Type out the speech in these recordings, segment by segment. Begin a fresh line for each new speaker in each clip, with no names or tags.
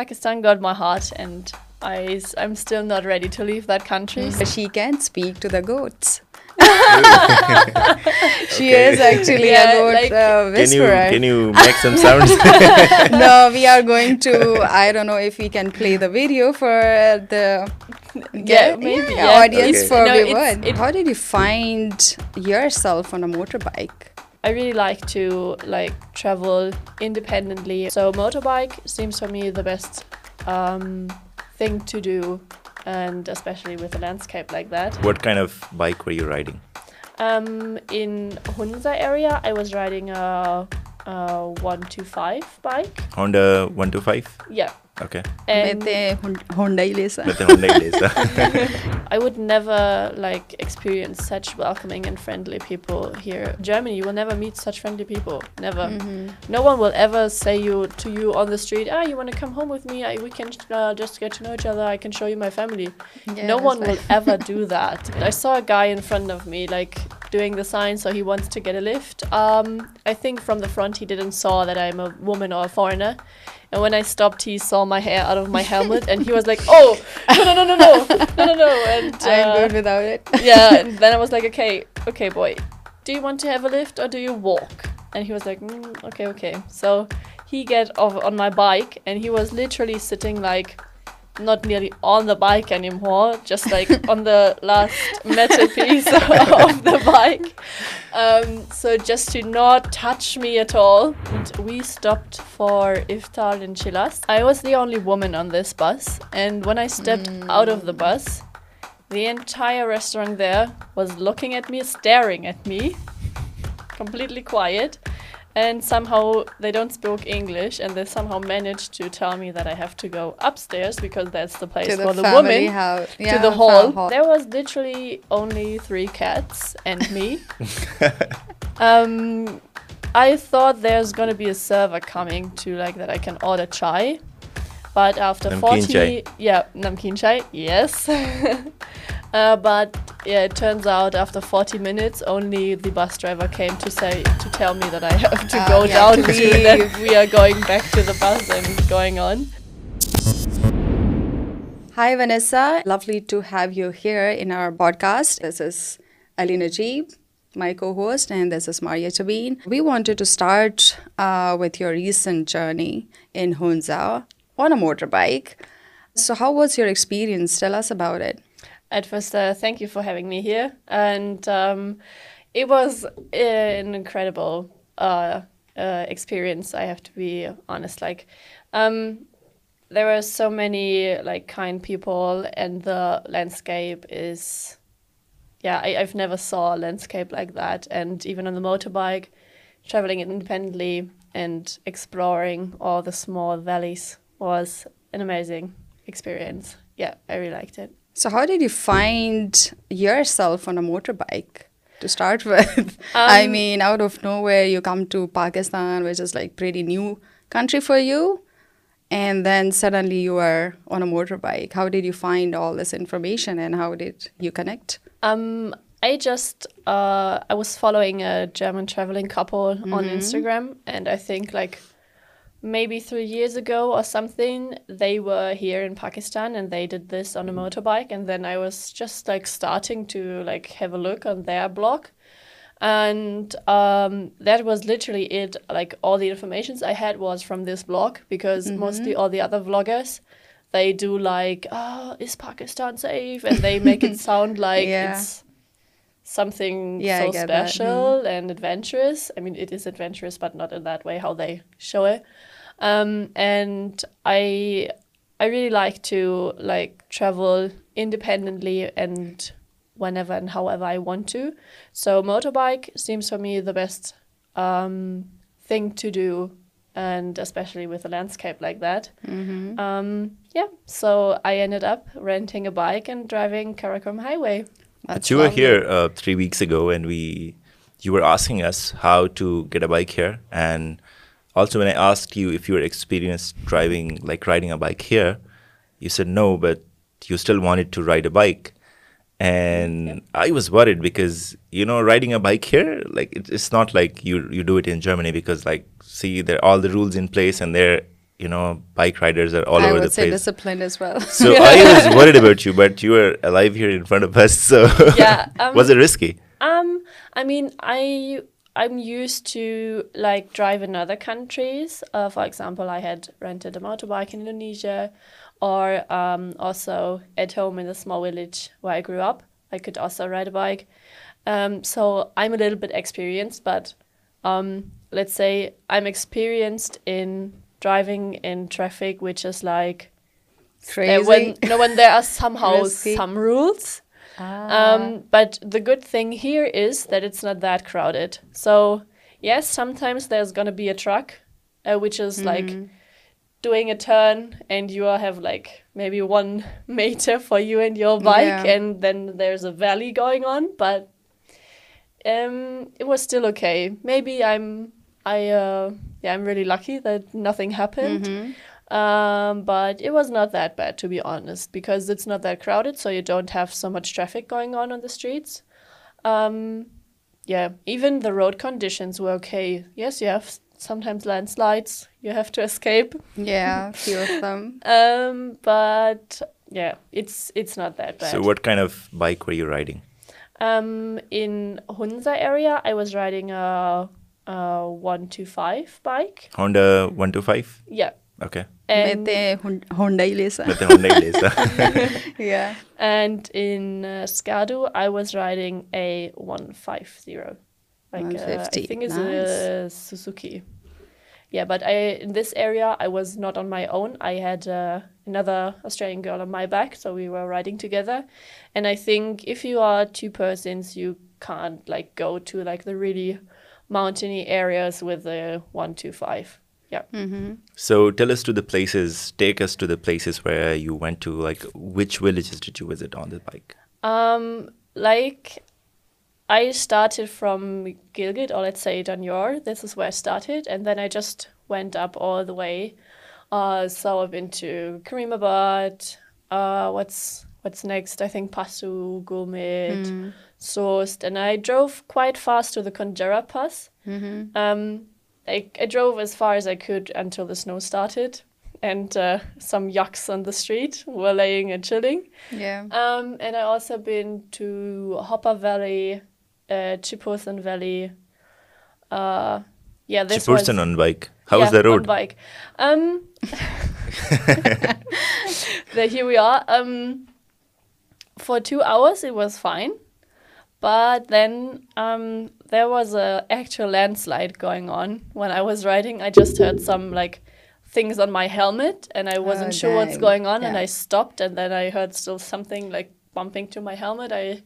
We
are going know you can pay video فارس for find yourself آنٹر bike
ایائک to like travel independently motor bike seem so میز the best thing to do and especially I was riding
bike
I would never like experience such of friendly people جرمنیڈلی people never no one will ever see on the street of doing the sign, so he wants to get a lift. Um, I think from the front he didn't saw that I'm a woman or a foreigner. And when I stopped, he saw my hair out of my helmet, and he was like, "Oh, no!" And I'm good uh, without it. Yeah. And then I was like, "Okay, boy, do you want to have a lift or do you walk?" And he was like, mm, "Okay." So he got off on my bike, and he was literally sitting like not nearly on the bike anymore, just like on the last metal piece of the bike. Um, so just to not touch me at all. And we stopped for iftar in Chilas. I was the only woman on this bus, and when I stepped hmm. out of the bus, the entire restaurant there was looking at me, staring at me, completely quiet. And somehow they don't spoke English threats lovely to
have your Hare Anwar podcast this is الجیب my کو host and this is my یچین we wanted to start with your recent journey انا on a motor bike so how was your experience tell us about the
At first, thank you for having me here. And um, it was uh, an incredible uh, uh, experience, I have to be honest. Like, um, there were so many like kind people, and the landscape is, yeah, I've never saw a landscape like that. And even on the motorbike, traveling independently and exploring all the small valleys was an amazing experience. Yeah, I really liked it.
So how did you find yourself on a motorbike to start with? I um, mean, out of nowhere, you come to Pakistan, which is like pretty new country for you. And then suddenly you are on a motorbike. How did you find all this information and how did you connect?
Um, uh, I was following a German traveling couple on mm-hmm. Instagram. And I think like maybe 3 years ago or something, they were here in Pakistan and they did this on a mm. motorbike. And then I was just like starting to like have a look on their blog. And um, that was literally it. Like all the informations I had was from this blog, because mm-hmm. mostly all the other vloggers, they do like, oh, is Pakistan safe? And they make it sound like it's something so mm-hmm. special and adventurous. I mean, it is adventurous, but not in that way how they show it. Um, and I really like to travel independently and whenever and however I want to. So motorbike seems for me the best um, thing to do, and especially with a landscape like that. Mm-hmm. Um, yeah, so I ended up renting a bike and driving Karakoram Highway.
But you were here uh, 3 weeks ago, and you were asking us how to get a bike here, and also when I ask you if your experience drive like riding a bike here you said no but you still want to ride a bike and I was were it because you know riding a bike here like it is not like you you do it in Germany because like see there are the rules in place and there you know bike riders
I'm used to like drive in other countries. Uh, for example, I had rented a motorbike in Indonesia, or um, also at home in the small village where I grew up, I could also ride a bike. Um, so I'm a little bit experienced, but um, let's say I'm experienced in driving in traffic, which is like crazy. When there are somehow some rules, Ah. Um, but the good thing here is that it's not that crowded. So yes, sometimes there's going to be a truck, uh, which is mm-hmm. like doing a turn, and you have like maybe 1 meter for you and your bike, and then there's a valley going on, but um, it was still okay. Maybe I'm uh, really lucky that nothing happened. Mm-hmm. But was not that bad to be honest not crowded so don't have so traffic my own I maybe so riding together and I think if you are چی persons you can like go to like ویت to five
سوسز
like آئیارٹ from case as why start and then I just went اپنم up next I think fast to go meet so I drove fast to the kind جراب fast for زوڈ and چل the snow start and some yes on the street ایم ایڈ I also بیو ہپا valley چیپوسن valleys for two hours was fine But then um, there was an actual landslide going on when I was riding. I just heard some like things on my helmet and I wasn't oh, sure what's going on, and I stopped, and then I heard still something like bumping to my helmet. I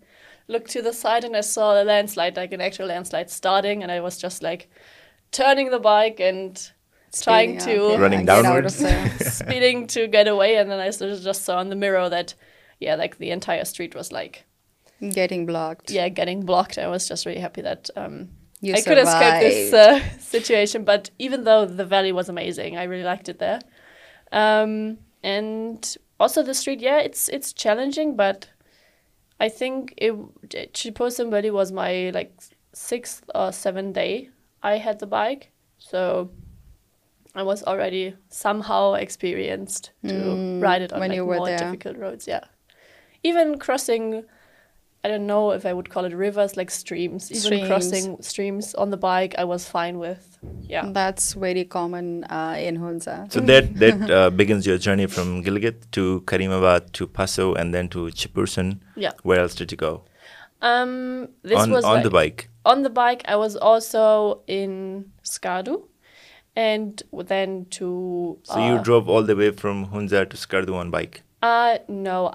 looked to the side and I saw a landslide, like an actual landslide starting, and I was just like turning the bike and trying to running downwards, speeding to get away, and then I sort of just saw in the mirror that like the entire street was like like and also this rates challenging but I think پملی was my like six seven تھے I had a bike so I was already somehow ایسپیریئنسن crossing I don't know if I would call it rivers, like streams. Even streams. crossing streams on the bike, I was fine with. Yeah, that's very common uh, in Hunza. So that that uh, begins your journey from Gilgit to Karimabad to Paso and then to Chipursan. Yeah. Where else did you go? Um, this on, was on like, the bike. On the bike, I was also in Skardu, and then to. So uh, you drove all the way from Hunza to Skardu on bike. Uh, no,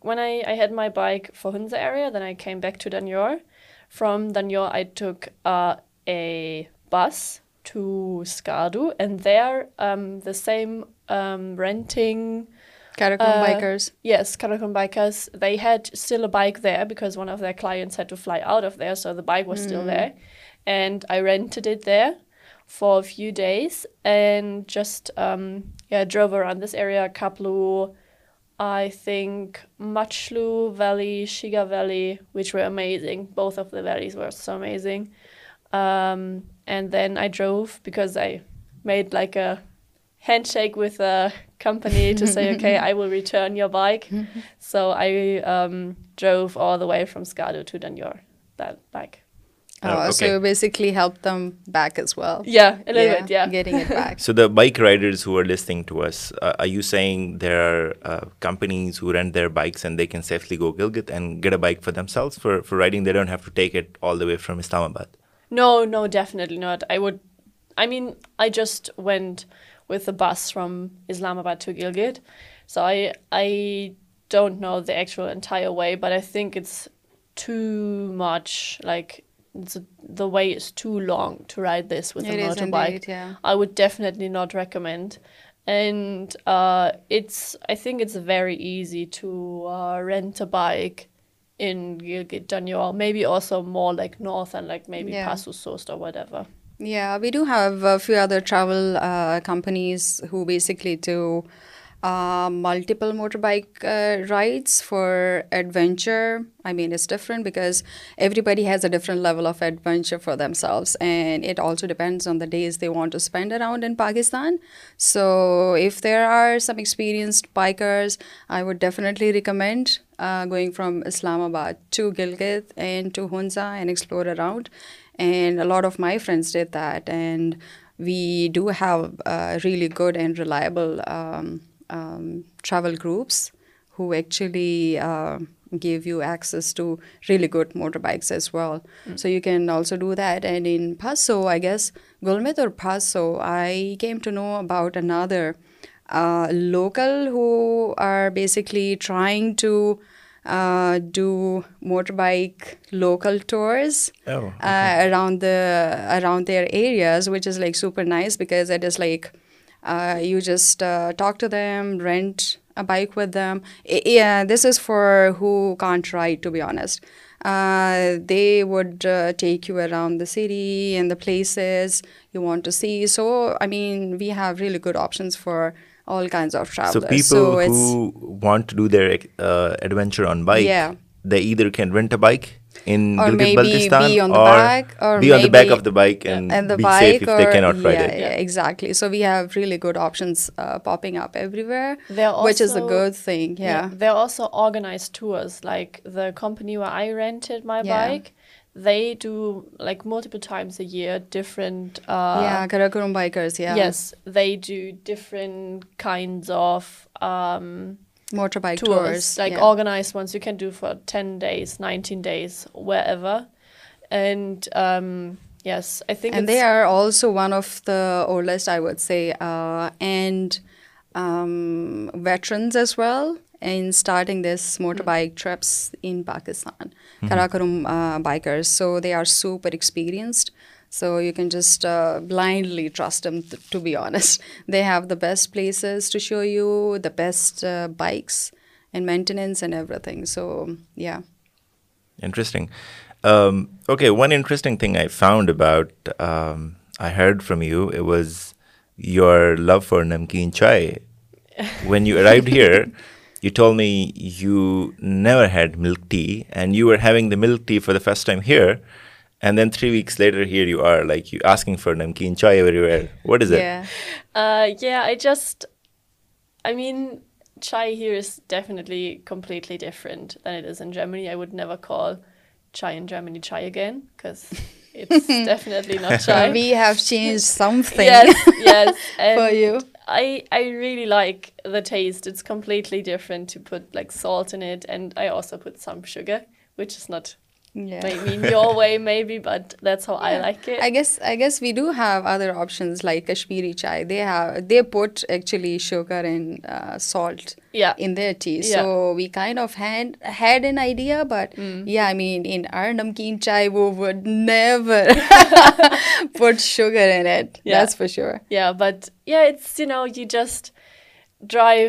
when I had my bike for Hunza area, then I came back to Danjor. From Danjor, I took uh, a bus to Skardu, and there um, the same um, renting Karakum uh, bikers. Yes, Karakum bikers. They had still a bike there because one of their clients had to fly out of there, so the bike was still hmm. there, and I rented it there for a few days and just um, drove around this area, Kaplu, I think Machlu Valley, Shiga Valley, which were amazing. Both of the valleys were so amazing. Um, and then I drove because I made like a handshake with a company to say, okay, I will return your bike. So I um, drove all the way from Skadu to Danjor, that bike. Bus from Islamabad to Gilgit سوچنک way too long to ride this went I would not recommend and I think very easy to rent bike maybe a مالک no like
Uh, multiple motorbike uh, rides for adventure. I mean, it's different because everybody has a different level of adventure for themselves, and it also depends on the days they want to spend around in Pakistan. So if there are some experienced bikers, I would definitely recommend uh, going from Islamabad to Gilgit and to Hunza and explore around. And a lot of my friends did that, and we do have really good and reliable um, um, travel groups who actually uh, give you access to really good motorbikes as well. Mm. So you can also do that. And in Paso, I guess, Golmet or Paso, I came to know about another uh, local who are basically trying to uh, do motorbike local tours oh, around their areas, which is like super nice because it is like uh, you just uh, talk to them, rent a bike with them. Yeah, uh, this is for who can't ride, to be honest. They would take you around the city and the places you want to see. So, I mean, we have really good options for
all kinds of travelers. So people who want to do their adventure on bike, yeah, they either can rent a bike in or maybe Baltistan, be on the or back or be on the back of the bike and, and the be bike safe if or, they cannot ride yeah, it. Yeah, exactly. So we have really good options uh, popping up everywhere, also, which is a good thing. Yeah. yeah, they also organize tours. Like the company
where I rented my yeah. bike, they do like multiple times a year different. Uh, yeah, Karakoram bikers. Yeah. Yes, they do different kinds of. Um, they
also one office veterans as well and starting this motor bike trips in Pakistan Karakoram bikers so they are super experienced So you can just uh, blindly trust them, to be honest. They have the best places to show you, the best uh, bikes and maintenance and everything. So, yeah.
Interesting. Um, okay, one interesting thing I found about, um, I heard from you, it was your love for Namkeen Chai. When you arrived here, you told me you never had milk tea and you were having the milk tea for the first time here.
چائےرز definitely completely different than it انامنی I would never call chai any try again
basically
likes completely different like salt in it and I also but some شٹ chai
they پٹلی شو کر and
salt
so we kind of had an idea but
یاسٹ drive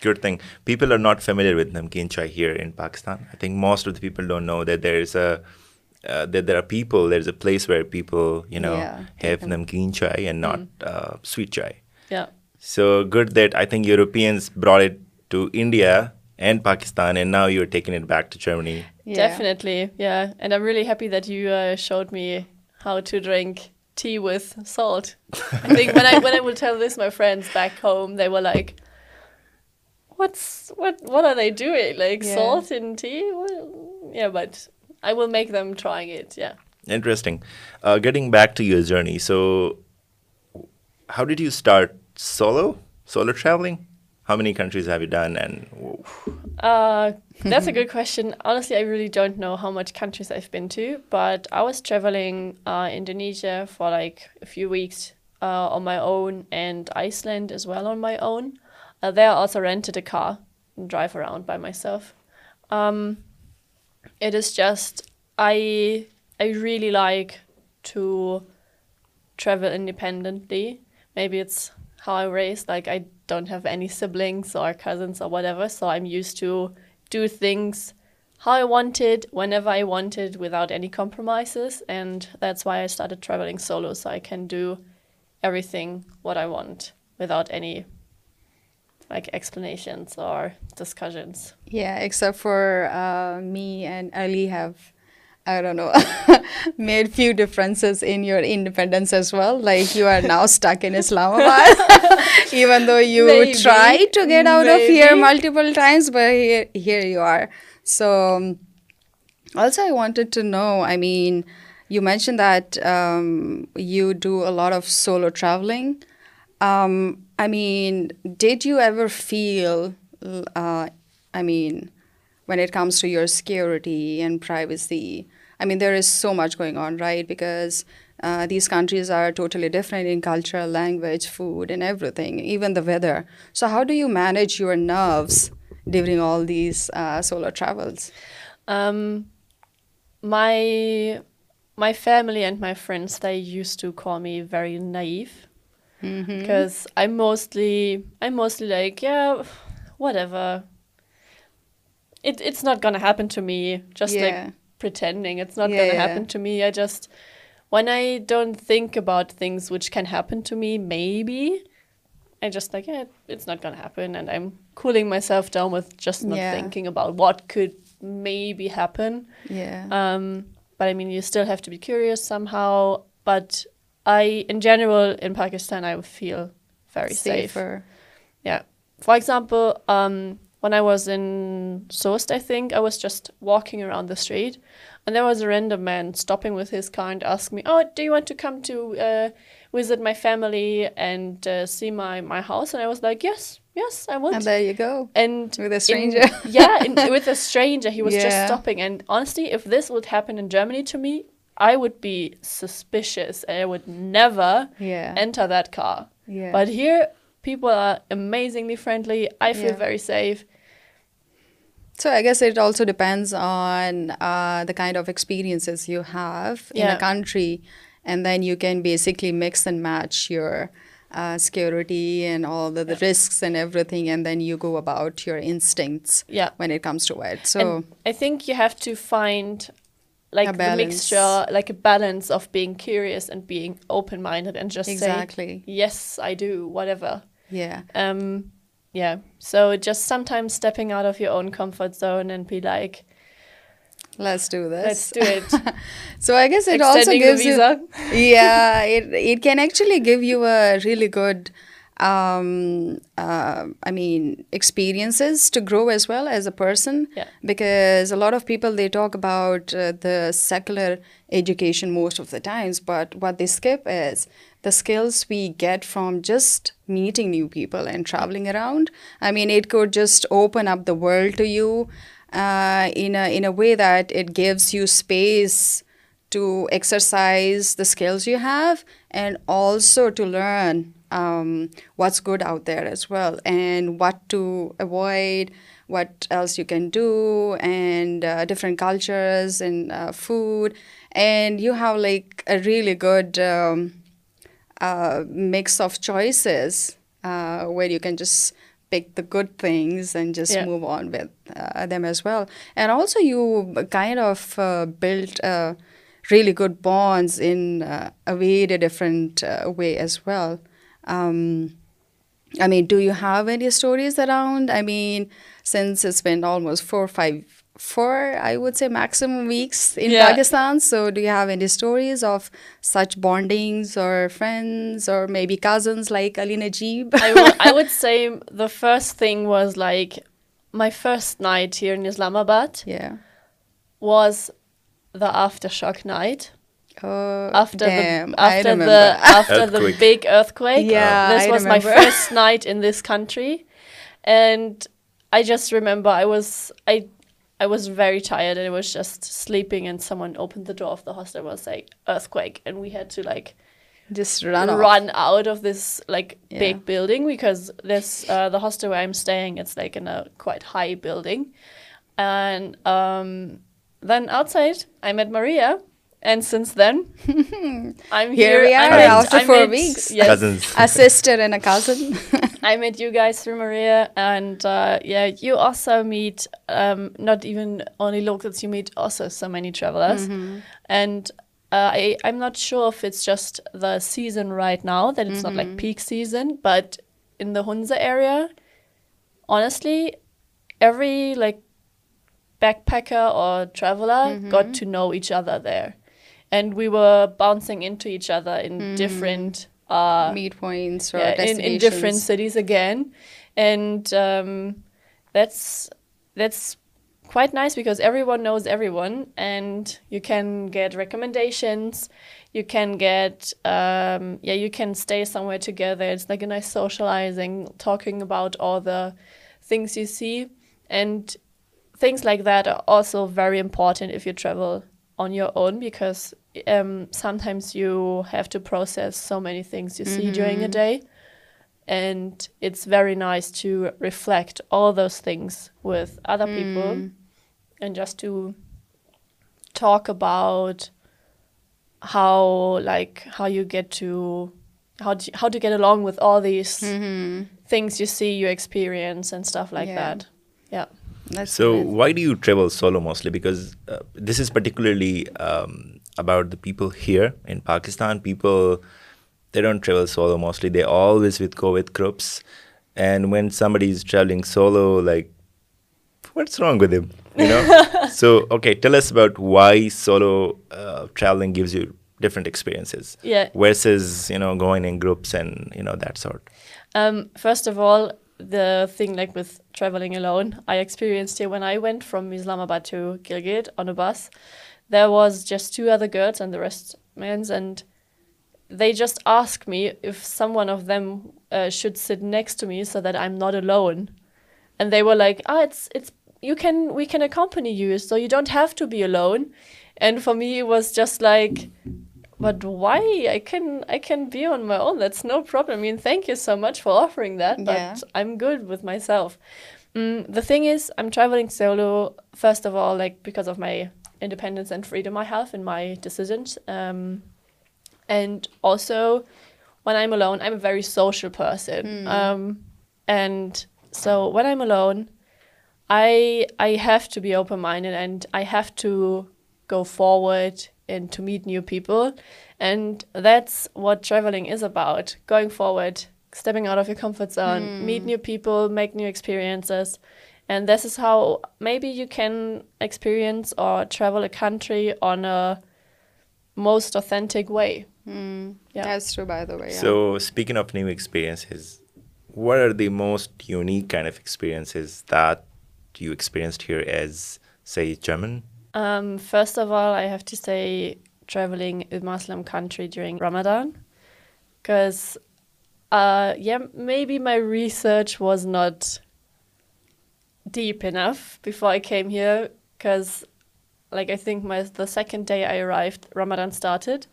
good thing. People are not familiar with namkeen chai here in Pakistan. I think most of the people don't know that there is a uh, that there are people. There is a place where people, you know, yeah, have namkeen chai and not mm. uh, sweet chai. Yeah. So good that I think Europeans brought it to India and Pakistan, and now you're taking it back to Germany.
Yeah. Definitely, yeah. And I'm really happy that you uh, showed me how to drink tea with salt. I think when I when I will tell this my friends back home, they were like. Indonesia
for likes my own and Iceland as well on my O Uh, there I also rented a car and drive around by myself. Um, it is just, I really like to travel independently. Maybe it's how I raised, like I don't have any siblings or cousins or whatever, so I'm used to do things how I wanted, whenever I wanted, without any compromises. And that's why I started traveling solo, so I can do everything what I want without any
for me and Ali have I do know made few difference in your independence as well like you are now stuck in Islamabad even though you try to get out of here multiple times here you are so also I wanted to know I mean you mention that you do a lot of solo travelling I mean, did you ever feel, uh, I mean, when it comes to your security and privacy, I mean, there is so much going on, right? Because uh, these countries are totally different in culture, language, food, and everything, even the weather. So how do you manage your nerves during all these uh, solo travels? Um,
my family and my friends, they used to call me very naive because I mostly I mostly like کیا whatever it's not happen to me just لائکن to me just when I don't think about things which can happen to me me be ایڈ just the کیا notion and I am کونگ my Surf ڈاؤ مس just not thinking about what could me be happen but I mean you still have to be curious somehow but I in general in Pakistan I وو feel very for example when I was in سوسٹ I think I was just walking and on the street the was random man stopping وزت کانڈ ask me want to come to visit my family and see my my ہاؤسٹن in Germany چو me so
گیسو depend on the kind of experience you ہیوٹرین basically mix and match your security and all risks and and then you go about you are instincts when it comes ٹوٹس like a the mixture, like a balance of being curious and being open minded and just exactly. say, yes, I do, whatever. Yeah. Um, yeah. So just sometimes stepping out of your own comfort zone and be like, let's do this. Let's do it. so I guess it Extending also gives you, yeah, it it can actually give you a really good Um, uh, experiences to grow as well as a person. Yeah. Because a lot of people, they talk about uh, the secular education most of the times, but what they skip is the skills we get from just meeting new people and traveling around. I mean, it could just open up the world to you uh, in a way that it gives you space to exercise the skills you have and also to learn um, what's good out there as well, and what to avoid, what else you can do, and uh, different cultures and uh, food. And you have like a really good um, uh, mix of choices where you can just pick the good things and just move on with them as well. And also you kind of built really good bonds in a very different way as well. Um, I mean, do you have any stories around? I mean, since it's been almost 4, I would say maximum weeks in Yeah. Pakistan. So do you have any stories of such bondings or friends or maybe cousins like Ali Najib?
I would say the first thing was like my first night here in Islamabad Yeah. was the aftershock night. Uh, after the big earthquake. Yeah, this was my first night in this country, and I just remember I was very tired and I was just sleeping, and someone opened the door of the hostel and was like, earthquake, and we had to like just run out of this like big building, because this uh, the hostel where I'm staying, it's like in a quite high building, and um, then outside I met Maria. And since then, I'm here. We are after
4 weeks. Yes. Cousins. A sister and a cousin.
I met you guys through Maria, and uh, yeah, you also meet um, not even only locals. You meet also so many travelers, mm-hmm. and uh, I'm not sure if it's just the season right now that it's not like mm-hmm. peak season, but in the Hunza area, honestly, every like backpacker or traveler mm-hmm. got to know each other there and we were bouncing into each other in hmm. different
uh, meet points or destinations
in different cities again, and um, that's quite nice because everyone knows everyone, and you can get recommendations. You can get um, you can stay somewhere together. It's like a nice socializing, talking about all the things you see, and things like that are also very important if you travel on your own, because um, sometimes you have to process so many things you see during a mm-hmm. day. And it's very nice to reflect all those things with other people mm. and just to talk about how to get along with all these mm-hmm. things you see, you experience and stuff like that. Yeah.
That's so amazing. Why do you travel solo mostly? Because uh, this is particularly um, about the people here in Pakistan. People, they don't travel solo mostly. They're always with COVID groups. And when somebody is traveling solo, like, what's wrong with him? You know? So, okay, tell us about why solo uh, traveling gives you different experiences versus, you know, going in groups and, you know, that sort.
Um, first of all, the thing like with traveling alone, I experienced it when I went from Islamabad to Gilgit on a bus. There was just two other girls and the rest men's, and they just asked me if someone of them uh, should sit next to me so that I'm not alone. And they were like, "Ah, we can accompany you, so you don't have to be alone." And for me, it was just like, but mm. why? I can be on my own. That's no problem. I mean, thank you so much for offering that, but I'm good with myself. Mm, the thing is, I'm traveling solo, first of all, like because of my independence and freedom I have in my decisions. Um, and also, when I'm alone, I'm a very social person. Mm. Um, and so when I'm alone, I have to be open-minded and I have to go forward and to meet new people and that's what travelling is about going forward out meet new people make new experiences and this is how maybe you can experience travel a country honest authentic way
the most unique
Um, first of all, I have to say traveling a Muslim country during Ramadan, because uh, maybe my research was not deep enough before I came here, because I think the second day I arrived, Ramadan started.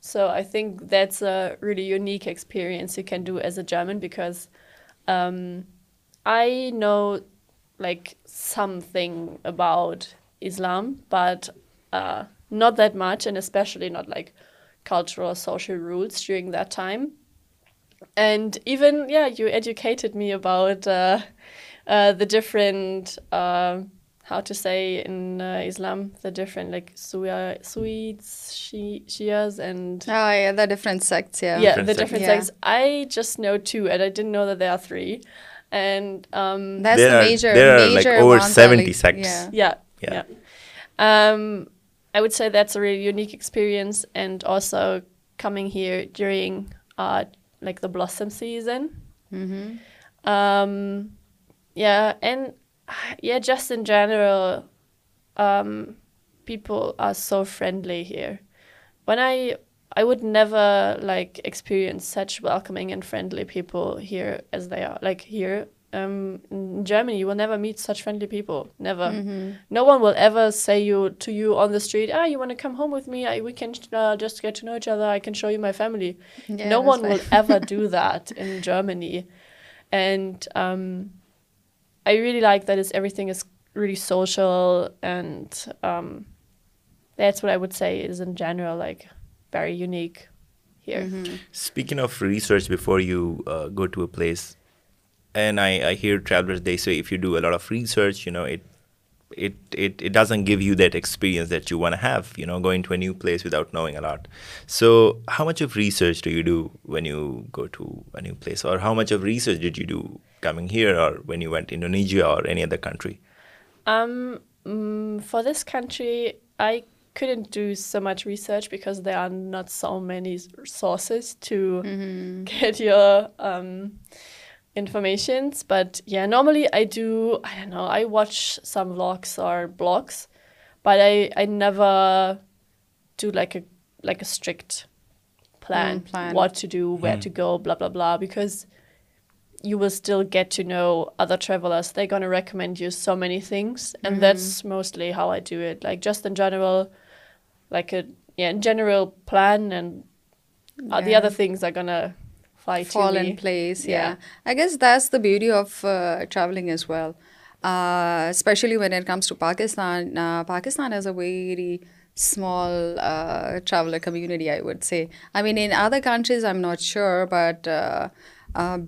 So I think that's a really unique experience you can do as a German, because um, I know something about but not that much and especially not like culture social rules during that time and even yeah you educated me about the different how to see Islam the different
likes I
just know ٹوٹ know the they are three and Yeah. Um, I would say that's a really unique experience, and also coming here during uh, like the blossom season. Mm-hmm. Um, yeah, and yeah, just in general, um, people are so friendly here. When I would never like experience such welcoming and friendly people here as they are like here Germany meat such friendly people no one will ever see you to you on the street میری I really like this everything social like very
یونیکنگ And I hear travelers, they say if you do a lot of research, you know, it doesn't give you that experience that you want to have, you know, going to a new place without knowing a lot. So how much of research do you do when you go to a new place? Or how much of research did you do coming here or when you went to Indonesia or any other country?
Um, mm, for this country, I couldn't do so much research because there are not so many sources to mm-hmm. get your um, informations. But yeah, normally I watch some vlogs or blogs, but I never do like a strict mm, plan what to do, where hmm. to go, blah, blah, blah, because you will still get to know other travelers. They're going to recommend you so many things. And mm-hmm. that's mostly how I do it. Like just in general, like a general plan, and the other things are going to fall in
place. Yeah, I guess that's the beauty of uh, traveling as well, uh, especially when it comes to Pakistan. Uh, Pakistan has a very small traveler community, I would say. I mean, in other countries, I'm not sure, but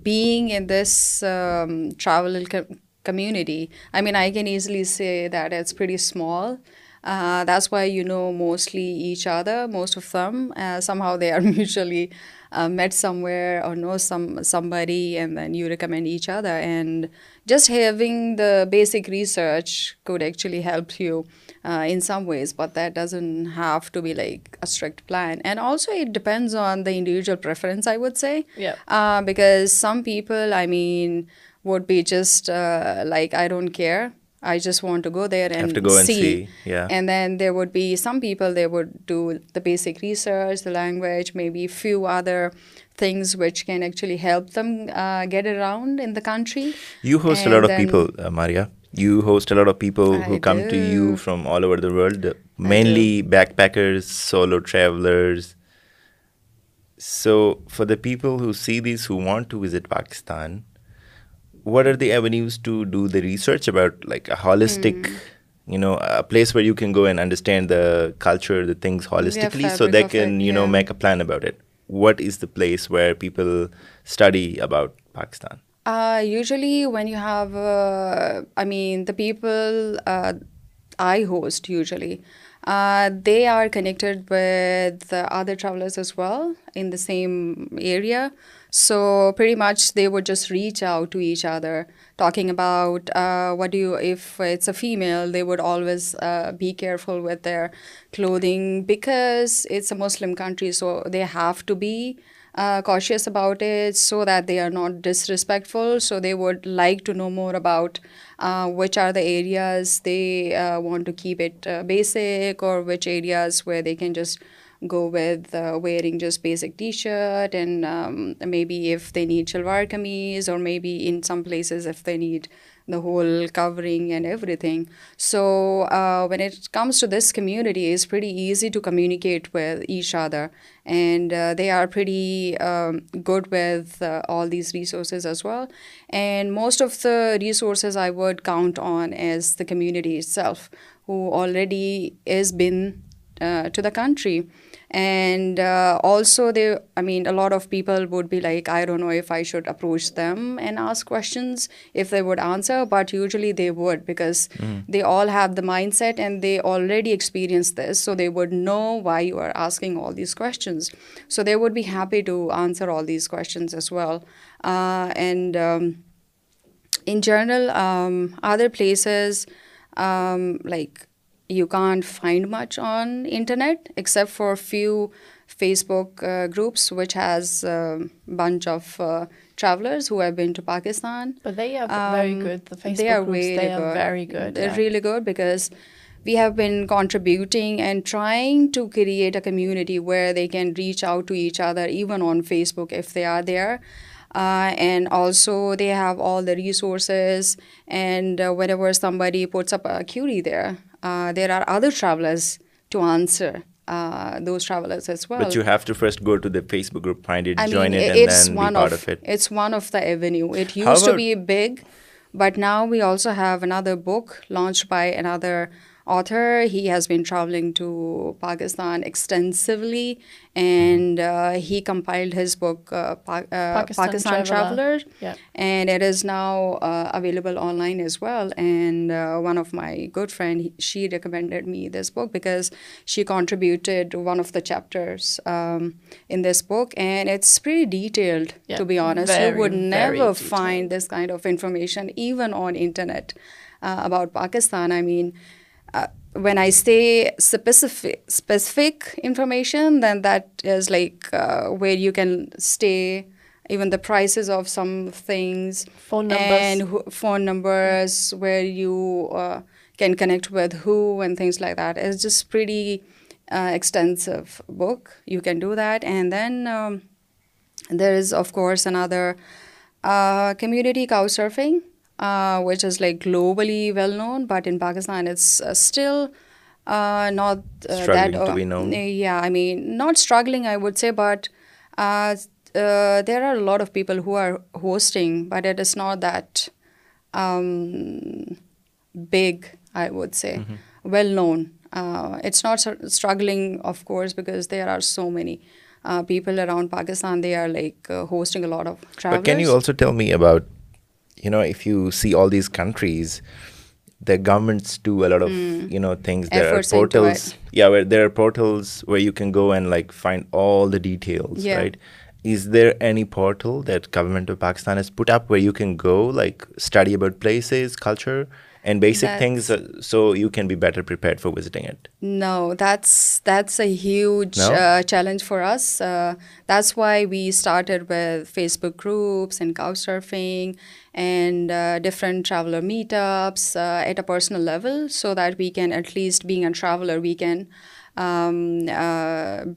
being in this um, traveler community, I mean, I can easily say that it's pretty small. That's why you know mostly each other, most of them. Somehow they are mutually uh, met somewhere or know somebody, and then you recommend each other. And just having the basic research could actually help you uh, in some ways, but that doesn't have to be like a strict plan. And also it depends on the individual preference, I would say. Yeah. Uh, because some people, I mean, would be just like, I don't care. I just want to go there and have to go see. And, see. Yeah. and then there would be some people, they would do the basic research, the language, maybe a few other things which can actually help them uh, get around in the country. You host and a lot of then,
people, uh, Maria. You host a lot of people I who do. come to you from all over the world, mainly backpackers, solo travelers. So for the people who see this, who want to visit Pakistan, what are the avenues to do the research about like a holistic, hmm. you know, a place where you can go and understand the culture, the things holistically, so they can, you know, make a plan about it? What is the place where people study about Pakistan?
Uh, usually when you have, uh, I mean, the people uh, I host usually, they are connected with other travelers as well in the same area. So pretty much they would just reach out to each other, talking about uh, if it's a female, they would always uh, be careful with their clothing because it's a Muslim country, so they have to be uh, cautious about it so that they are not disrespectful. So they would like to know more about which are the areas they want to keep it basic, or which areas where they can just go with uh, wearing just basic t-shirt, and um, maybe if they need shalwar kameez, or maybe in some places if they need the whole covering and everything. So uh, when it comes to this community, it's pretty easy to communicate with each other, and uh, they are pretty um, good with all these resources as well. And most of the resources I would count on as the community itself, who already has been to the country. And uh, also I mean, a lot of people would be like, I don't know if I should approach them and ask questions, if they would answer, but usually they would,
because mm-hmm. they
all have the mindset and they already experienced this. So they would know why you are asking all these questions. So they would be happy to answer all these questions as well. Uh, um, in general, um, other places um, like you can't find much on internet except for a few Facebook uh, groups which has a bunch of uh, travelers who have been to Pakistan. But
they are um, very good, the Facebook groups, they are very good. They're really
good because we have been contributing and trying to create a community where they can reach out to each other even on Facebook if they are there. Uh, and also they have all the resources and whenever somebody puts up a query there, there are other book launch by another author. He has been traveling to Pakistan extensively, and uh, he compiled his book, uh, uh, Pakistan Traveler. Yep. And it is now available online as well. And one of my good friends, she recommended me this book because she contributed one of the chapters um, in this book. And it's pretty detailed, yep, to be honest. You would never find this kind of information even on internet about Pakistan. I mean, uh, when I say specific information, then that is like uh, where you can stay, even the prices of some things, phone numbers, and phone numbers where you uh, can connect with who and things like that. It's just pretty extensive book. You can do that, and then um, there is of course another community couchsurfing. Uh, which is like globally well known, but in Pakistan it's uh, still uh, not struggling that to be known. Yeah, I mean, not struggling, I would say, but there are a lot of people who are hosting, but it is not that um, big, I would say, mm-hmm. well known. It's not struggling, of course, because there are so many people around Pakistan. They are like hosting a lot of travelers. But can you also tell me about
if you see all these countries, the governments do a lot of, hmm. things. There are portals. Yeah, where there are portals where you can go and like find all the details, right? Is there any portal that government of Pakistan has put up where you can go, like study about places, culture, huge
challenge for اسٹس why we started و Facebook groups and cover سرفیگ and different traveller meetups at a personal level so that we can at least بیگ a ٹرور we can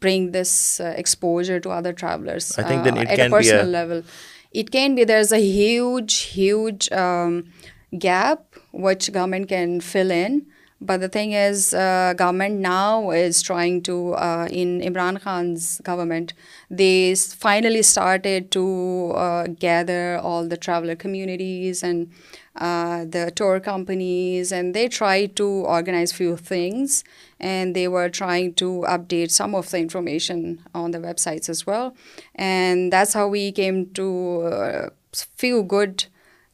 bring this exposure to other ٹرالرس ایٹنل there a huge huge gap which government can fill in. But the thing is, uh, government now is trying to, uh, in Imran Khan's government, they finally started to uh, gather all the traveler communities and the tour companies, and they tried to organize few things, and they were trying to update some of the information on the websites as well. And that's how we came to few good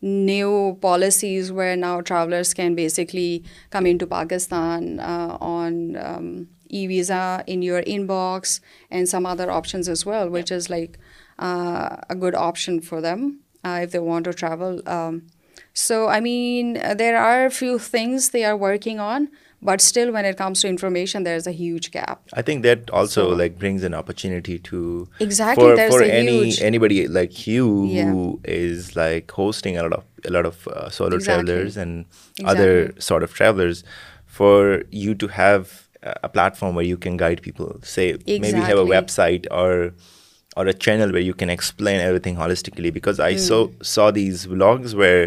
new policies where now travelers can basically come into Pakistan uh, on um, e-visa in your inbox and some other options as well, which is like uh, a good option for them uh, if they want to travel. Um, so, I mean, there are a few things they are working on, بٹسنک
that also like brings N up like لائکرس and other for you to have platform or guide people website or channel where you can explaining holistically because so these were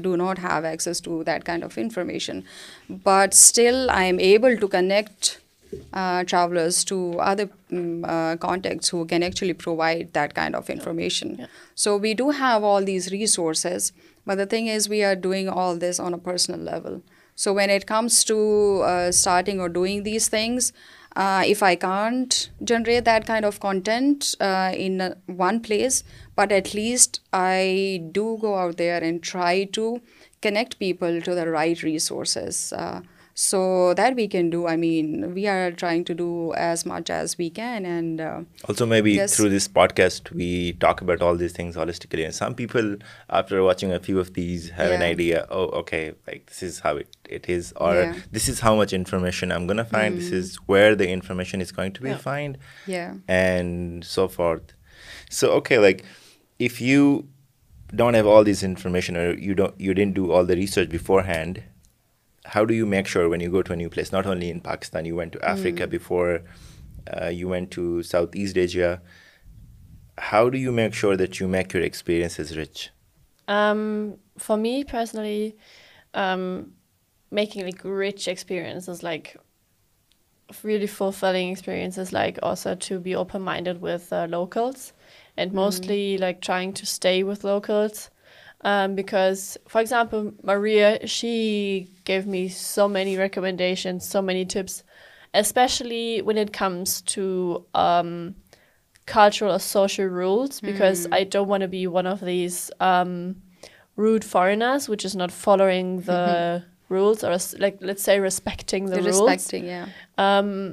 do not have access to that kind of information. But still, I am able to connect uh, travelers to other mm, uh, contacts who can actually provide that kind of information. Yeah. So we do have all these resources, but the thing is we are doing all this on a personal level. So when it comes to uh, starting or doing these things, uh, if I can't generate that kind of content uh, in uh, one place, but at least I do go out there and try to connect people to the right resources. So that we can do. I mean, we are trying to do as much as we can. And
uh, also maybe through this podcast, we talk about all these things holistically. And some people, after watching a few of these, have an idea, oh, okay, like this is how it is, or this is how much information I'm going to find. This mm. is where the information is going to be found. Yeah. And so forth. So, okay, like if you don't have all this information or you didn't do all the research beforehand, how do you make sure when you go to a new place, not only in Pakistan, you went to Africa hmm. before, uh, you went to Southeast Asia. How do you make sure that you make your experiences rich?
Um, for me personally, um, making like rich experiences, like really fulfilling experiences, like also to be open-minded with uh, locals, and hmm. mostly like trying to stay with locals um, because, for example, Maria, she gave me so many recommendations, so many tips, especially when it comes to um, cultural or social rules, because mm-hmm. I don't want to be one of these um, rude foreigners, which is not following the mm-hmm. rules, or like, let's say, respecting the rules. Respecting, yeah.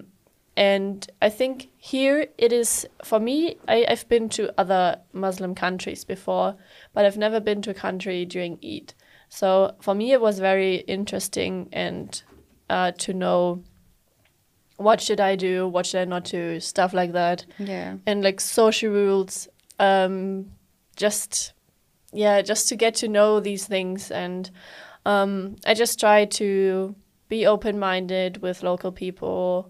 And I think here it is, for me, I've been to other Muslim countries before, but I've never been to a country during Eid. So for me, it was very interesting and uh, to know what should I do, what should I not do, stuff like that. Yeah. And like social rules, um, just to get to know these things. And um, I just try to be open-minded with local people,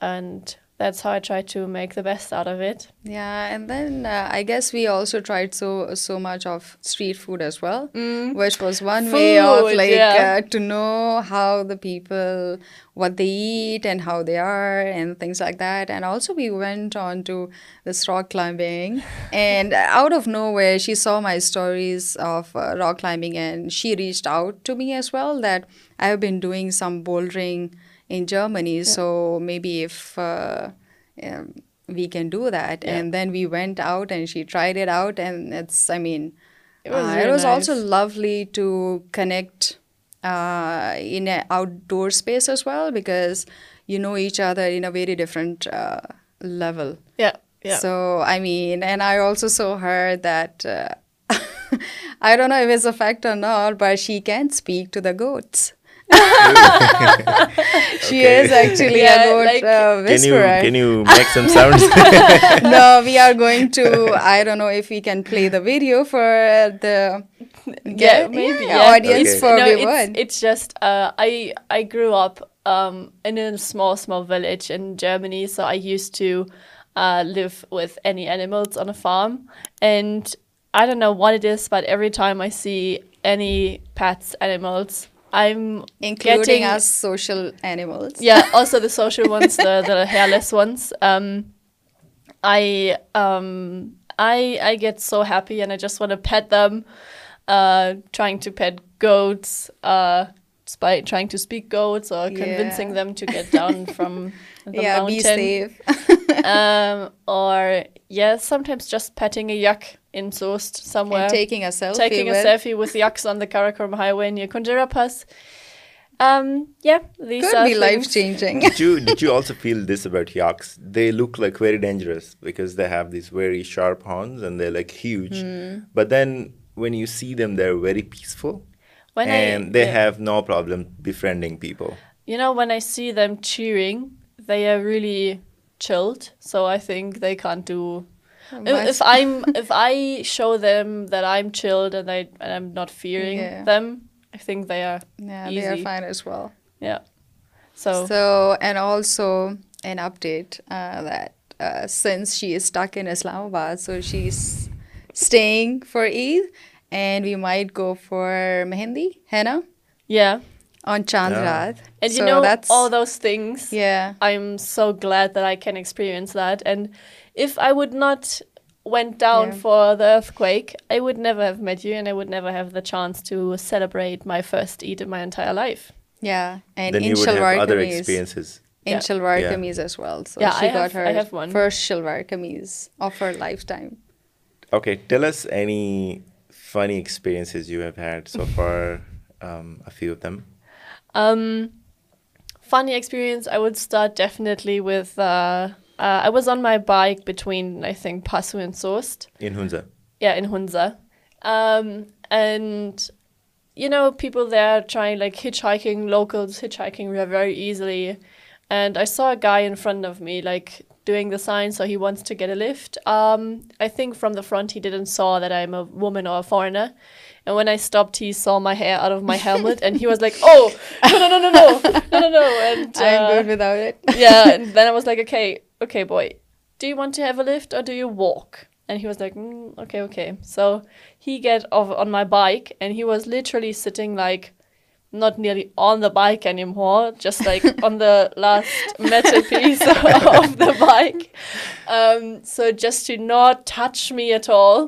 and that's how I try to make the best out of it. Yeah,
and then uh, I guess we also tried so much of street food as well, mm. which was one way of uh, to know how the people, what they eat and how they are and things like that. And also we went on to this rock climbing, and out of nowhere she saw my stories of uh, rock climbing, and she reached out to me as well that I have been doing some bouldering in Germany. Yeah. So maybe if uh, um, we can do that. Yeah. And then we went out and she tried it out, and it's, I mean, it was uh, nice. Also lovely to connect uh, in an outdoor space as well, because you know each other in a very different level. Yeah. Yeah. So, I mean, and I also saw her that, I don't know if it's a fact or not, but she can speak to the goats.
We
are going to I know if you can play the video
فارس just grew up in small village in Germany so I used to live with any animals on a farm and I do know one it is for every time I see any pets animals so happy trying to pets trying to speaks um, or yeah, sometimes just petting a yak in Soest somewhere. And taking a selfie. Taking a with. selfie with yaks on the Karakoram Highway near Kundera Pass. Um, yeah, these Could are be life changing. did, you, did you also feel this about yaks? They look like very dangerous because they have these very sharp horns and they're like huge. Mm. But then when you see them, they're very peaceful. When and I, they, yeah. have no problem befriending people. You know, when I see them cheering, they are really chilled so I think the کان to I am if I show them that I am chilled I am not feeling and
also and up date that since she is talk in Islamabad so she is staying for as and we might go for mehndi ہے نا
یا on Chandrat. Yeah. And so you know that's, all those things. Yeah. I'm so glad that I can experience that. And if I would not went down yeah. for the earthquake, I would never have met you and I would never have the chance to celebrate my first Eid in my entire life. Yeah. And Then in you would have other experiences. In yeah. Shilvar yeah. Kameez as well. So yeah, she I got have, her I have one. first Shilvar Kameez of her lifetime. Okay. Tell us any funny experiences you have had so far. Um, a few of them. Um, funny experience, I would start definitely with, uh, uh, I was on my bike between, I think, Passu and Soest.
In Hunza.
Yeah, in Hunza. Um, and, you know, people there trying, like, hitchhiking, locals hitchhiking very easily. And I saw a guy in front of me, like, doing the sign, so he wants to get a lift. Um, I think from the front he didn't saw that I'm a woman or a foreigner. When I stop he some my helmet like out like okay بوئیٹ to have a left you walk was like okay okay so he get on my bike and he was literally sitting like not nearly on the bike add you ہار just like so just not ہچ me at all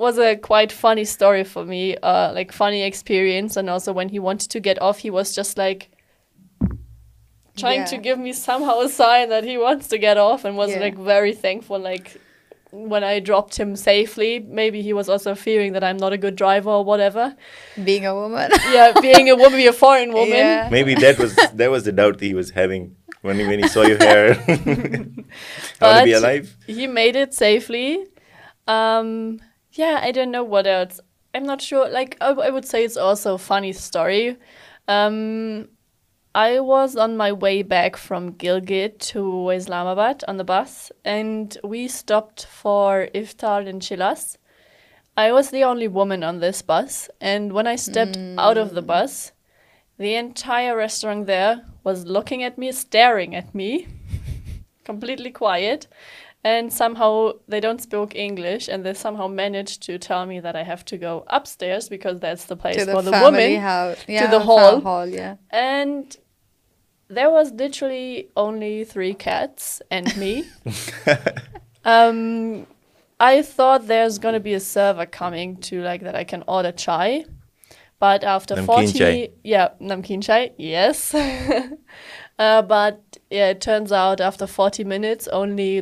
was a funny story for me funny experience get just like to give get like very thankful when I Yeah, I don't know what else. I'm not sure. Like, I would say it's also a funny story. Um, I was on my way back from Gilgit to Islamabad on the bus, and we stopped for iftar in Chilas. I was the only woman on this bus, and when I stepped out of the mm. bus, the entire restaurant there was looking at me, staring at me, completely quiet. ؤ don't there was Delhi only تھریس and be sir a chai but after namkeen chai yes but turns out after forty minutes me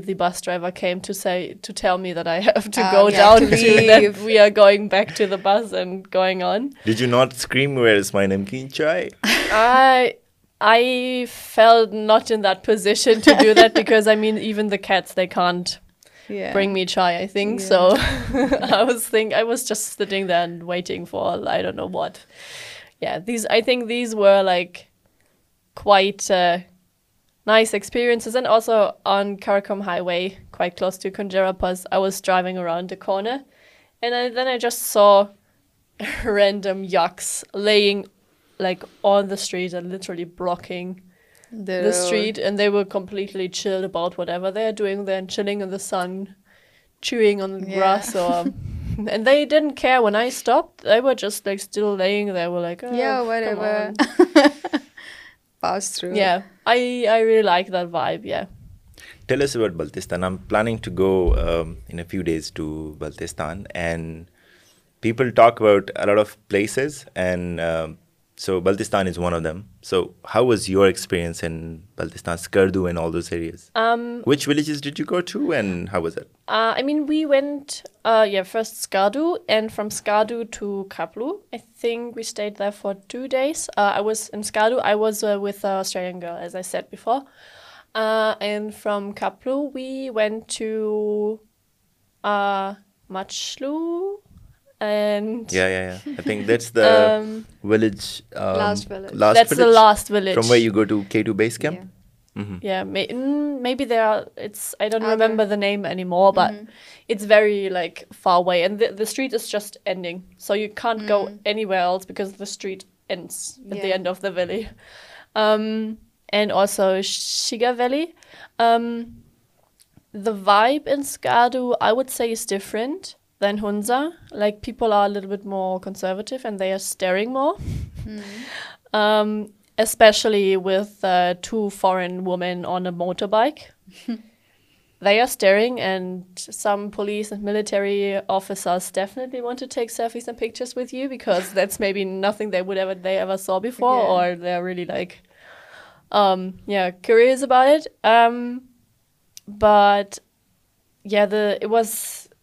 chai
shoes I was جسنگ then waiting فارٹ I think these و like nice experience us and also on Karakoram highway خواہ کلس to خوش first I was driving around the کن I just so random yaks lying like on the street literally blocking then street they و completely chill about whatever they are doing then chill the sun chewing on so they then can I stop like still pass through. Yeah, I really like that vibe, yeah. Tell
us about Baltistan. I'm planning to go um, in a few days to Baltistan, and people talk about a lot of places, and um, so Baltistan is one of them so villages did you I mean we
Skardu and think we stayed the four two days I was ویسے Australian girl as I said before and from Khaplu we went to names very like فاؤ by the street is just ending so you can't go A the valley and also see گیلی the vibe and I would see is different than Hunza. Like, people are a little bit more conservative and they are staring more. Mm-hmm. Especially with uh, two foreign women on a motorbike. They are staring, and some police and military officers definitely want to take selfies and pictures with you, because that's maybe nothing they ever saw before, or they're really like, um, curious about it. Um, but it was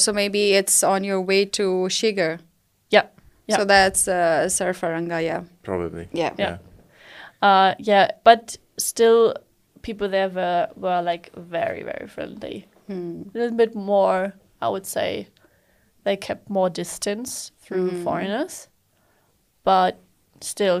so me be it's on your way to Shigar that's
but still people have go like very very
friendly
more outside like keep more distance from foreigners but still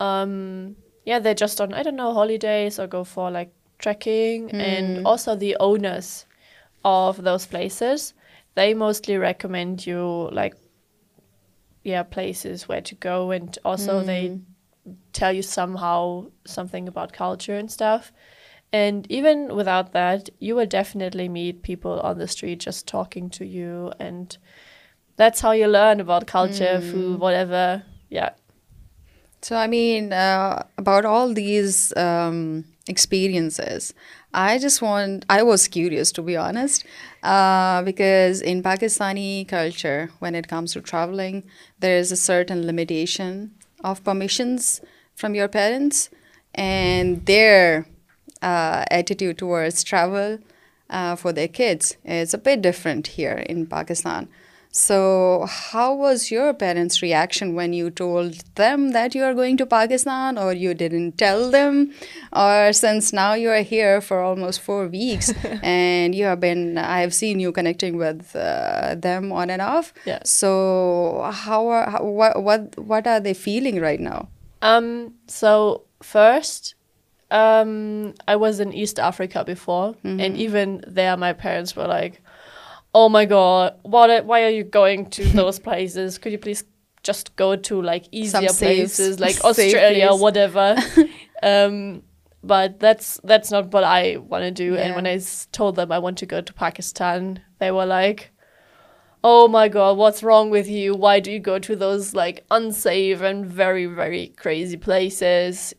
Um, yeah, they're just on, I don't know, holidays or go for like trekking. And hmm. also the owners of those places, they mostly recommend you like, yeah, places where to go, and also they hmm. tell you somehow something about culture and stuff. And even without that, you will definitely meet people on the street just talking to you. And that's how you learn about culture, food, hmm. whatever. Yeah,
so, uh, about all these um, experiences, I was curious, to be honest, uh, because in Pakistani culture, when it comes to traveling, there is a certain limitation of permissions from your parents, and their uh, attitude towards travel for their kids is a bit different here in Pakistan. So how was your parents' reaction when you told them that you are going to Pakistan, or you didn't tell them? Or since now you are here for almost 4 weeks and you have been, I have seen you connecting with uh, them on and off. Yeah. So what are they feeling right now? Um,
so first, um, I was in East Africa before, mm-hmm. and even there my parents were like, oh my god, why are you going to those places? Could you please just go to like easier places like Australia, whatever. Um, but that's not what I want to do. Yeah. And when I told them I want to go to Pakistan, they were like, oh my god, what's wrong with you? Why do you go to those like unsafe and very, very crazy places?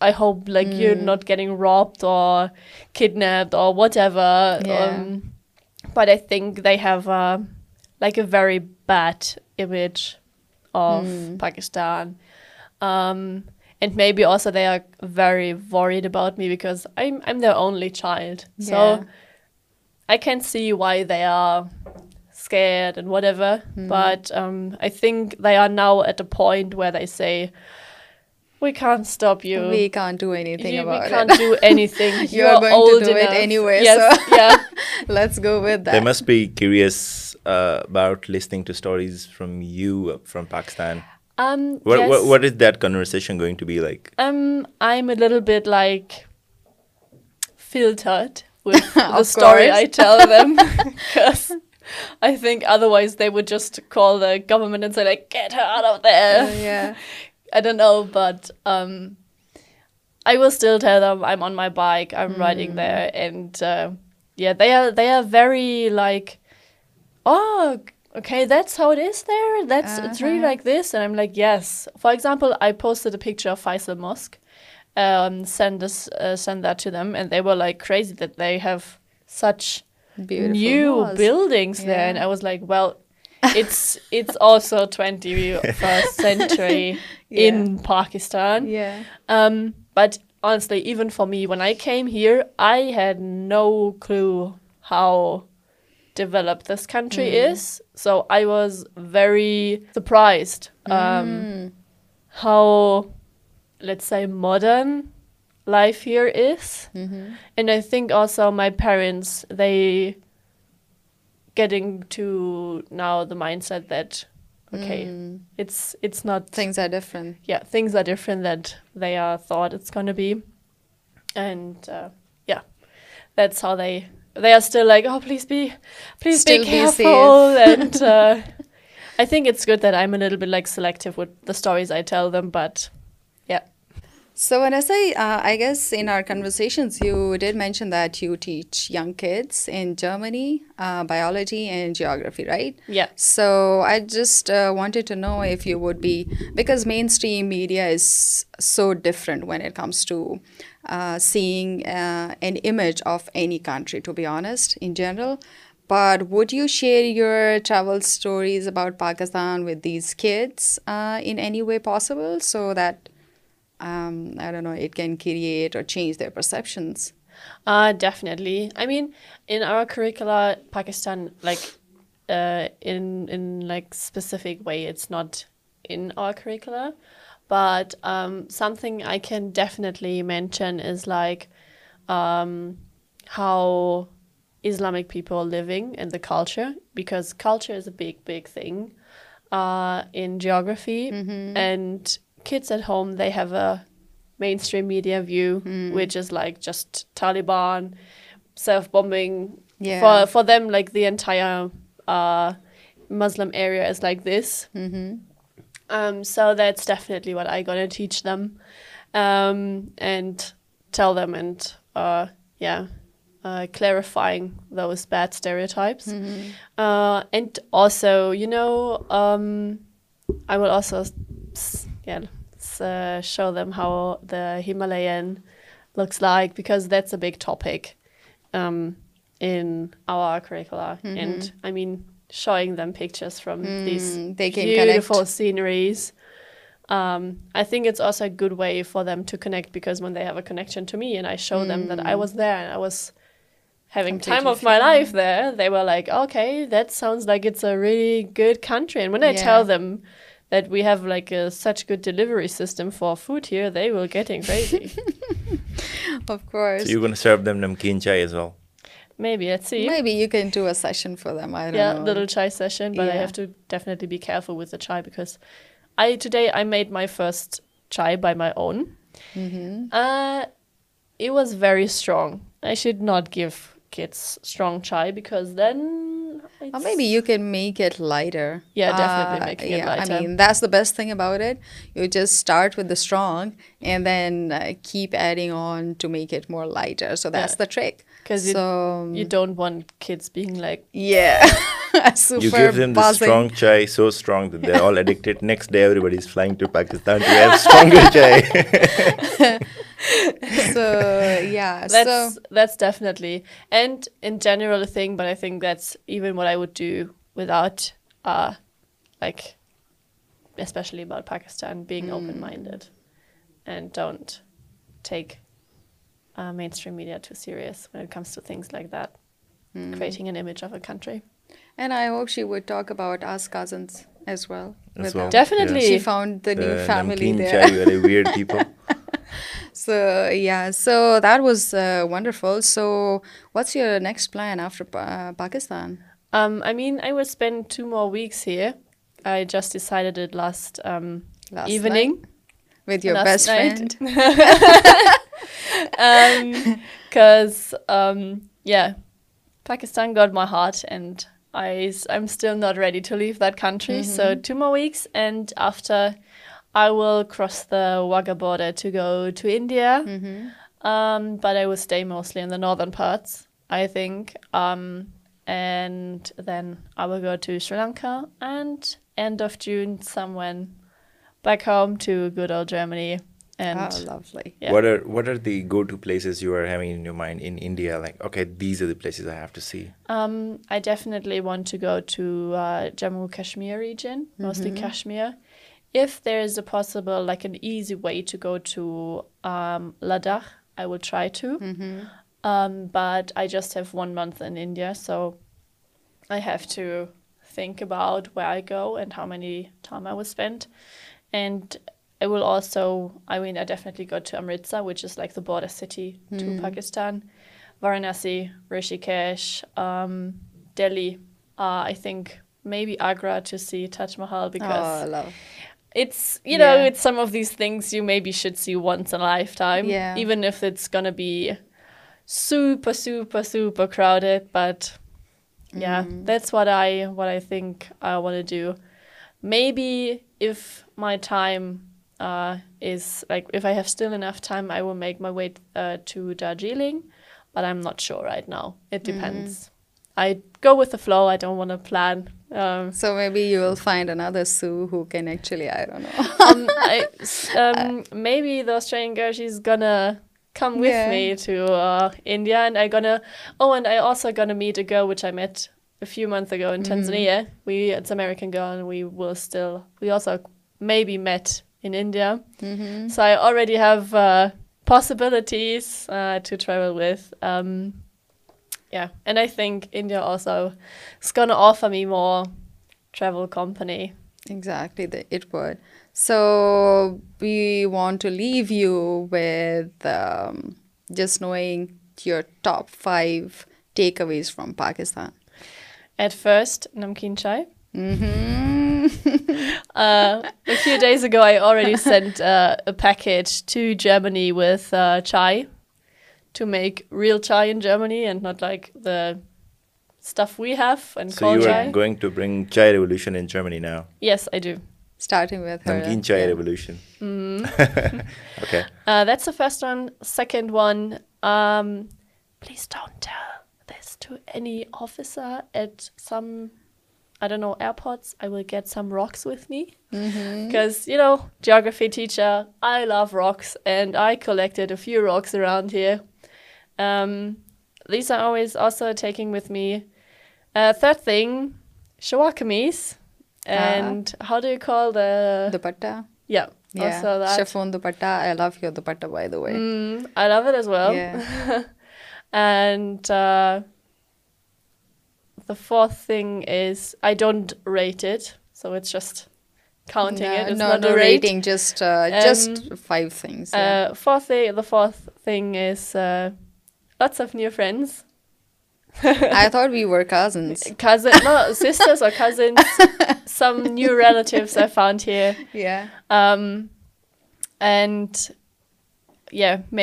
I hope like you're mm. not getting robbed or kidnapped or whatever. Yeah. Um, but I think they have like a very bad image of hmm. Pakistan. Um, and maybe also they are very worried about me because I'm their only child. Yeah. So I can see why they are scared and whatever. Hmm. But um, I think they are now at a point where they say, we can't stop you. We can't do anything you, about it. We can't it. do anything. you are going old to do enough. it anyway. Yes, so yeah, let's go with that. They must be curious uh, about listening to stories from you from Pakistan. Um, what, yes. what, what is that conversation going to be like? Um, I'm a little bit like filtered with the story I tell them because. I think otherwise they would just call the government and say like get her out of there. Uh, yeah. I don't know but M I will still I am on my bike I am riding the and there they are very likes M like yes for example I post the picture mask scene this scene that شم and they وائک do such you building like well It's also 21st century in Pakistan. Yeah. Um, but honestly, even for me, when I came here, I had no clue how developed this country mm. is. So I was very surprised um, mm. how, let's say, modern life here is. Mm-hmm. And I think also my parents, they getting to now the mindset that, okay, mm.
it's not... Things are different.
Yeah, things are different that they are thought it's going to be. And uh, yeah, that's how they are still like, oh, please be careful. And uh, I think it's good that I'm a little bit like selective with the stories I tell them, but
so Vanessa, uh, I guess in our conversations, you did mention that you teach young kids in Germany, uh, biology and geography, right? Yeah. So I just uh, wanted to know if you would be, because mainstream media is so different when it comes to seeing an image of any country, to be honest, in general. But would you share your travel stories about Pakistan with these kids in any way possible so that um, I don't know, it can create or change their perceptions.
Uh, definitely. I mean, in our curricula, Pakistan, like uh, in like specific way, it's not in our curricula, but um, something I can definitely mention is like um, how Islamic people are living and the culture, because culture is a big thing uh, in geography, mm-hmm. and kids at home, they have a mainstream media view, hmm. which is like just Taliban, self-bombing. Yeah. For them, like the entire uh, Muslim area is like this. Mm-hmm. Um, so that's definitely what I gotta teach them, um, and tell them, and uh, uh, clarifying those bad stereotypes. Mm-hmm. And also, um, I will also show them how the Himalayan looks like backs that's a big topic showing them pictures from these four sceneries I think it's good way for them to connect connection that view like good delivery system for food my first chai by my own E was very should not گیفرانگ chai then
me be you concrete water that's
definitely and in general thing but I think that's even we would do without like especially about Pakistan being women minded and don't ٹھیک I mainstream media too serious comes to things like that بیٹھ country
and I hope she would talk about cousins as valid So that was uh, wonderful. So what's your next plan after Pakistan?
Um, I mean, I will spend 2 more weeks here. I just decided it last um, evening. Night? With your best friend. Because, um, yeah, Pakistan got my heart and I'm still not ready to leave that country. Mm-hmm. So 2 more weeks, and after I will cross the Wagah border to go to India but I was time mostly in the northern parts I think um and then oh go to Sri Lanka of June some one pack to got
جرمنیزلی
want to go to Jammu Kashmir region If there is a possible, like an easy way to go to um, Ladakh, I will try to. Mm-hmm. Um, but I just have 1 month in India, so I have to think about where I go and how many time I will spend. And I will also, I mean, I definitely go to Amritsar, which is like the border city to mm-hmm. Pakistan, Varanasi, Rishikesh, um, Delhi, uh, I think maybe Agra to see Taj Mahal because oh, it's, you know, it's some of these things you maybe should see once in a lifetime, even if it's going to be super, super, super crowded. But yeah, mm. that's what I think I want to do. Maybe if my time uh, is like, if I have still enough time, I will make my way uh, to Darjeeling, but I'm not sure right now. It mm-hmm. depends. Floor پلانے می بیس گن we to India گ wait I meat months نہیں می be met India so I already have possibilities to travel with یا and I think India also sun of me more travel company
exactly though we want to leave you with just knowing your top five takeaways from Pakistan
at first namkeen chai go I اور recent package to Germany was chai to make real chai انمنیفی ٹھیک ہے شوک miss how dude suit us me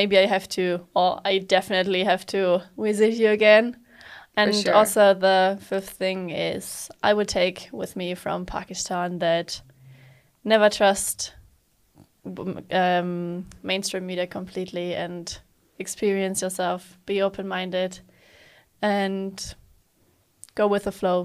be I to was it you again and also the fifth thing is I would take was me from Pakistan that Noor trust mainstream media completely and mind and yoga وزارڈ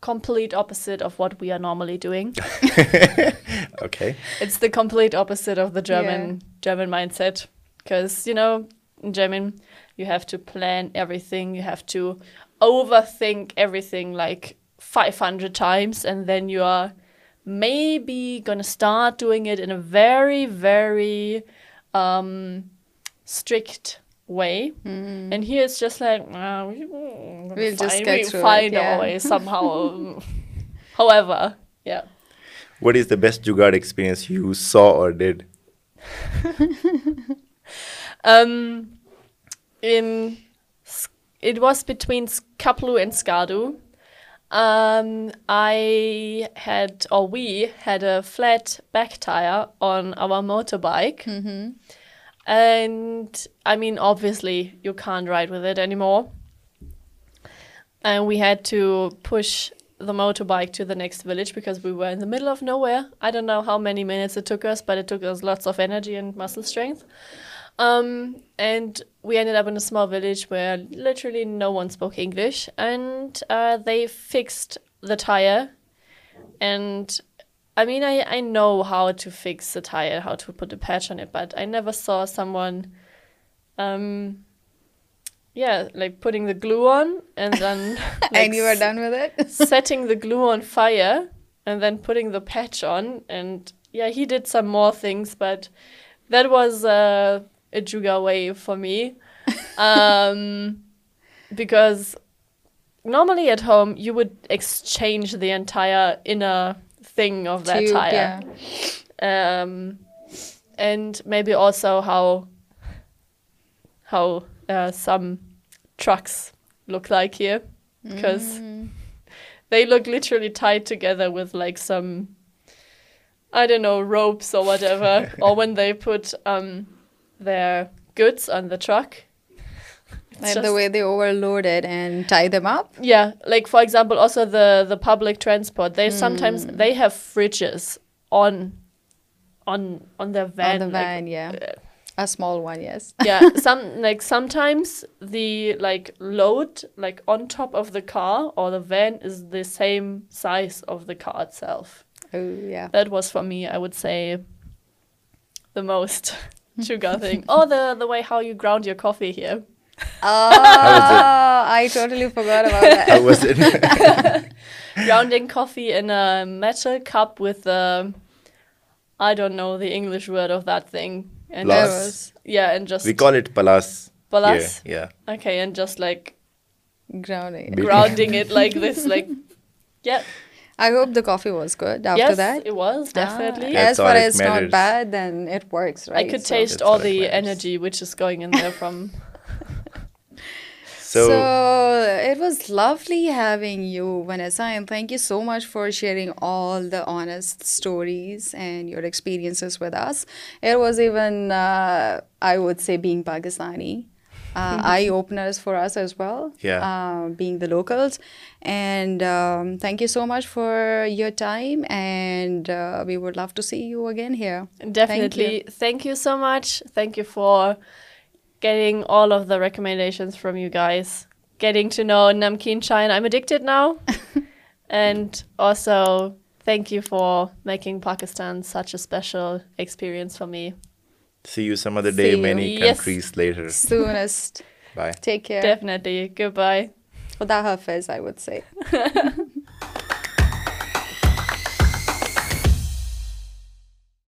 complete opposite of what we are normally doing.
Okay.
It's the complete opposite of the German mindset, because, you know, in German, you have to plan everything. You have to overthink everything like 500 times, and then you are maybe going to start doing it in a very, very um, strict between Khaplu and Skardu I had a flat pack on our motorbike And I mean, obviously you can't ride with it anymore. And we had to push the motorbike to the next village because we were in the middle of nowhere. I don't know how many minutes it took us, but it took us lots of energy and muscle strength. Um, and we ended up in a small village where literally no one spoke English, and uh, they fixed the tire and I mean, I know how to fix the tire, how to put a patch on it, but I never saw someone, um, like putting the glue on and then... like and you were done with it? Setting the glue on fire and then putting the patch on. And yeah, he did some more things, but that was uh, a Juga way for me. Um, because normally at home, you would exchange the entire inner thing of that tire. Yeah. Um, and maybe also how uh, some trucks look like here, because mm. they look literally tied together with like some, I don't know, ropes or whatever. Or when they put um, their goods on the truck,
like
for example public transport then top of the car the van is the same size of the کھا self the most یورفی Oh, I totally forgot about that. How was it? Grounding coffee in a metal cup with a, I don't know the English word of that thing. And it was, yeah, and just. We call it balas. Balas? Yeah. yeah. Okay,
and just like. Grounding it. Grounding it like this, like. Yeah. I hope the coffee was good after yes, that. Yes, it was, definitely. Ah, as far as it's not bad, then it works, right? I could so taste all the matters. energy which is going in there from So it was lovely having you, Vanessa, and thank you so much for sharing all the honest stories and your experiences with us. It was even, uh, I would say, being Pakistani, uh, eye openers for us as well. Yeah. Uh, being the locals, and um, thank you so much for your time, and we would love to see you again
here. Definitely. Thank you so much. Thank you for caring all of the recommendations from you guys caring to know namkeen shine I addicted now and also thank you for making Pakistan special
experience formally